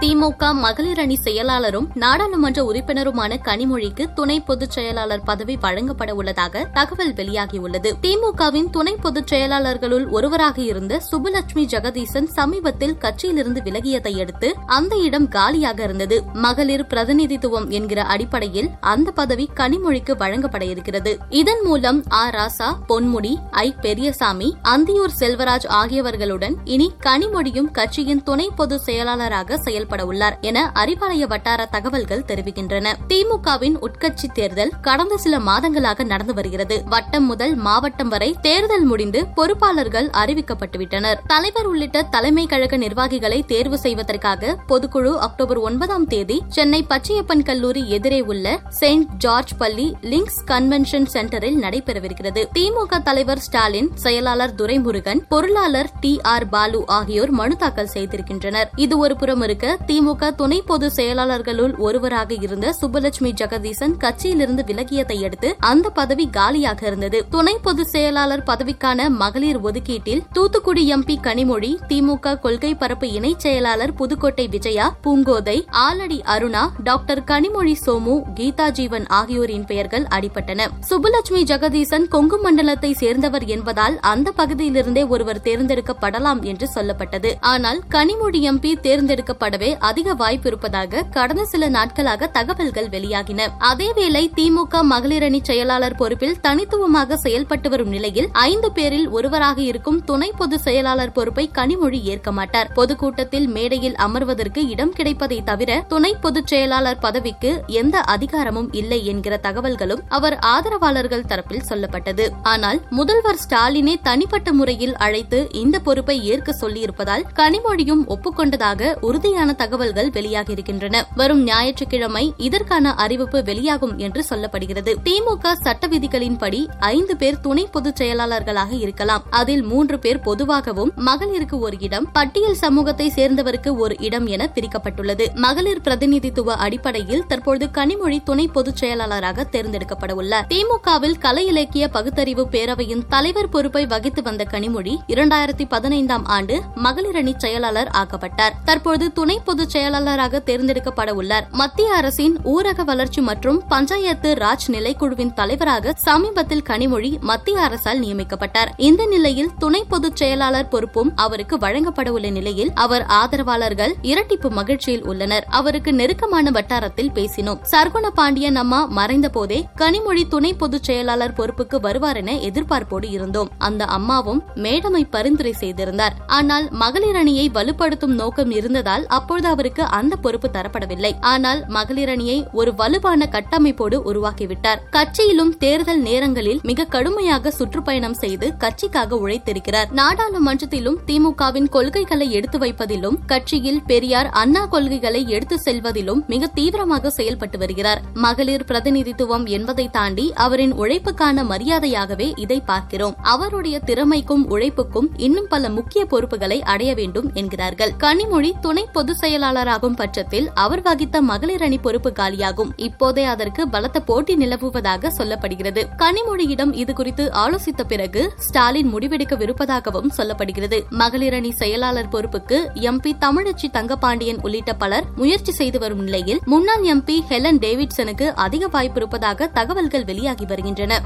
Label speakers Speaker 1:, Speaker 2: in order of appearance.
Speaker 1: திமுக மகளிர் அணி செயலாளரும் நாடாளுமன்ற உறுப்பினருமான கனிமொழிக்கு துணை பொதுச் செயலாளர் பதவி வழங்கப்பட உள்ளதாக தகவல் வெளியாகியுள்ளது. திமுகவின் துணை பொதுச் செயலாளர்களுள் ஒருவராக இருந்த சுப்புலட்சுமி ஜெகதீசன் சமீபத்தில் கட்சியிலிருந்து விலகியதை அடுத்து அந்த இடம் காலியாக இருந்தது. மகளிர் பிரதிநிதித்துவம் என்கிற அடிப்படையில் அந்த பதவி கனிமொழிக்கு வழங்கப்பட இருக்கிறது. இதன் மூலம் ஆ. ராசா பொன்முடி ஐ. பெரியசாமி அந்தியூர் செல்வராஜ் ஆகியவர்களுடன் இனி கனிமொழியும் கட்சியின் துணை பொதுச் செயலாளராக செயல்பட உள்ளார் என அறிவாலய வட்டார தகவல்கள் தெரிவிக்கின்றன. திமுகவின் உட்கட்சி தேர்தல் கடந்த சில மாதங்களாக நடந்து வருகிறது. வட்டம் முதல் மாவட்டம் வரை தேர்தல் முடிந்து பொறுப்பாளர்கள் அறிவிக்கப்பட்டுவிட்டனர். தலைவர் உள்ளிட்ட தலைமை கழக நிர்வாகிகளை தேர்வு செய்வதற்காக பொதுக்குழு அக்டோபர் ஒன்பதாம் தேதி சென்னை பச்சையப்பன் கல்லூரி எதிரே உள்ள செயின்ட் ஜார்ஜ் பள்ளி லிங்க்ஸ் கன்வென்ஷன் சென்டரில் நடைபெறவிருக்கிறது. திமுக தலைவர் ஸ்டாலின் செயலாளர் துரைமுருகன் பொருளாளர் டி ஆர் பாலு ஆகியோர் மனு தாக்கல் செய்திருக்கின்றனர். இது ஒரு புறம் இருக்க திமுக துணை பொதுச் செயலாளர்களுள் ஒருவராக இருந்த சுப்பலட்சுமி ஜெகதீசன் கட்சியிலிருந்து விலகியதை அடுத்து அந்த பதவி காலியாக இருந்தது. துணை பொதுச் செயலாளர் பதவிக்கான மகளிர் ஒதுக்கீட்டில் தூத்துக்குடி எம்பி கனிமொழி திமுக கொள்கை பரப்பு இணைச் செயலாளர் புதுக்கோட்டை விஜயா பூங்கோதை ஆலடி அருணா டாக்டர் கனிமொழி சோமு கீதா ஜீவன் ஆகியோரின் பெயர்கள் அடிபட்டன. சுப்புலட்சுமி ஜெகதீசன் கொங்கு மண்டலத்தை சேர்ந்தவர் என்பதால் அந்த பகுதியிலிருந்தே ஒருவர் தேர்ந்தெடுக்கப்படலாம் என்று சொல்லப்பட்டது. ஆனால் கனிமொழி எம்பி தேர்ந்தெடுக்கப்படவே அதிக வாய்ப்பு இருப்பதாக கடந்த சில நாட்களாக தகவல்கள் வெளியாகின. அதேவேளை திமுக மகளிரணி செயலாளர் பொறுப்பில் தனித்துவமாக செயல்பட்டு வரும் நிலையில் ஐந்து பேரில் ஒருவராக இருக்கும் துணை பொதுச் செயலாளர் பொறுப்பை கனிமொழி ஏற்க மாட்டார். பொதுக்கூட்டத்தில் மேடையில் அமர்வதற்கு இடம் கிடைப்பதை தவிர துணை பொதுச் செயலாளர் பதவிக்கு எந்த அதிகாரமும் இல்லை என்கிற தகவல்களும் அவர் ஆதரவாளர்கள் தரப்பில் சொல்லப்பட்டது. ஆனால் முதல்வர் ஸ்டாலினை தனிப்பட்ட முறையில் அழைத்து இந்த பொறுப்பை ஏற்க சொல்லியிருப்பதால் கனிமொழியும் ஒப்புக்கொண்டதாக உறுதியான தகவல்கள் வெளியாகியிருக்கின்றன. வரும் ஞாயிற்றுக்கிழமை இதற்கான அறிவிப்பு வெளியாகும் என்று சொல்லப்படுகிறது. திமுக சட்ட விதிகளின்படி ஐந்து பேர் துணை பொதுச் செயலாளர்களாக இருக்கலாம். அதில் மூன்று பேர் பொதுவாகவும் மகளிருக்கு ஒரு இடம் பட்டியல் சமூகத்தை சேர்ந்தவருக்கு ஒரு இடம் என பிரிக்கப்பட்டுள்ளது. மகளிர் பிரதிநிதித்துவ அடிப்படையில் தற்போது கனிமொழி துணை பொதுச் செயலாளராக தேர்ந்தெடுக்கப்பட உள்ளார் திமுகவில் கலை இலக்கிய பகுத்தறிவு பேரவையின் தலைவர் பொறுப்பை வகித்து வந்த கனிமொழி இரண்டாயிரத்தி பதினைந்தாம் ஆண்டு மகளிர் அணி செயலாளர் ஆக்கப்பட்டார். தற்போது துணை பொதுச் செயலாளராக தேர்ந்தெடுக்கப்பட உள்ளார் மத்திய அரசின் ஊரக வளர்ச்சி மற்றும் பஞ்சாயத்து ராஜ் நிலைக்குழுவின் தலைவராக சமீபத்தில் கனிமொழி மத்திய அரசால் நியமிக்கப்பட்டார். இந்த நிலையில் துணை பொதுச் செயலாளர் பொறுப்பும் அவருக்கு வழங்கப்பட உள்ள நிலையில் அவர் ஆதரவாளர்கள் இரட்டிப்பு மகிழ்ச்சியில் உள்ளனர். அவருக்கு நெருக்கமான வட்டாரத்தில் பேசினோம். சர்குண பாண்டியன் அம்மா மறைந்த போதே கனிமொழி துணை பொதுச் செயலாளர் பொறுப்புக்கு வருவார் என எதிர்பார்ப்போடு இருந்தோம். அந்த அம்மாவும் மேடமை பரிந்துரை செய்திருந்தார். ஆனால் மகளிர் அணியை வலுப்படுத்தும் நோக்கம் இருந்ததால் அப்போது அப்பொழுது அவருக்கு அந்த பொறுப்பு தரப்படவில்லை. ஆனால் மகளிர் அணியை ஒரு வலுவான கட்டமைப்போடு உருவாக்கிவிட்டார். கட்சியிலும் தேர்தல் நேரங்களில் மிக கடுமையாக சுற்றுப்பயணம் செய்து கட்சிக்காக உழைத்திருக்கிறார். நாடாளுமன்றத்திலும் திமுகவின் கொள்கைகளை எடுத்து வைப்பதிலும் கட்சியில் பெரியார் அண்ணா கொள்கைகளை எடுத்து செல்வதிலும் மிக தீவிரமாக செயல்பட்டு வருகிறார். மகளிர் பிரதிநிதித்துவம் என்பதை தாண்டி அவரின் உழைப்புக்கான மரியாதையாகவே இதை பார்க்கிறோம். அவருடைய திறமைக்கும் உழைப்புக்கும் இன்னும் பல முக்கிய பொறுப்புகளை அடைய வேண்டும் என்கிறார்கள். கனிமொழி துணை பொதுச் செயலாளராகும் பட்சத்தில் அவர் வகித்த மகளிர் அணி பொறுப்பு காலியாகும். இப்போதே அதற்கு பலத்த போட்டி நிலவுவதாக சொல்லப்படுகிறது. கனிமொழியிடம் இதுகுறித்து ஆலோசித்த பிறகு ஸ்டாலின் முடிவெடுக்கவிருப்பதாகவும் சொல்லப்படுகிறது. மகளிர் அணி செயலாளர் பொறுப்புக்கு எம்பி தமிழச்சி தங்கபாண்டியன் உள்ளிட்ட பலர் முயற்சி செய்து வரும் நிலையில் முன்னாள் எம்பி ஹெலன் டேவிட்சனுக்கு அதிக வாய்ப்பு இருப்பதாக தகவல்கள் வெளியாகி வருகின்றன.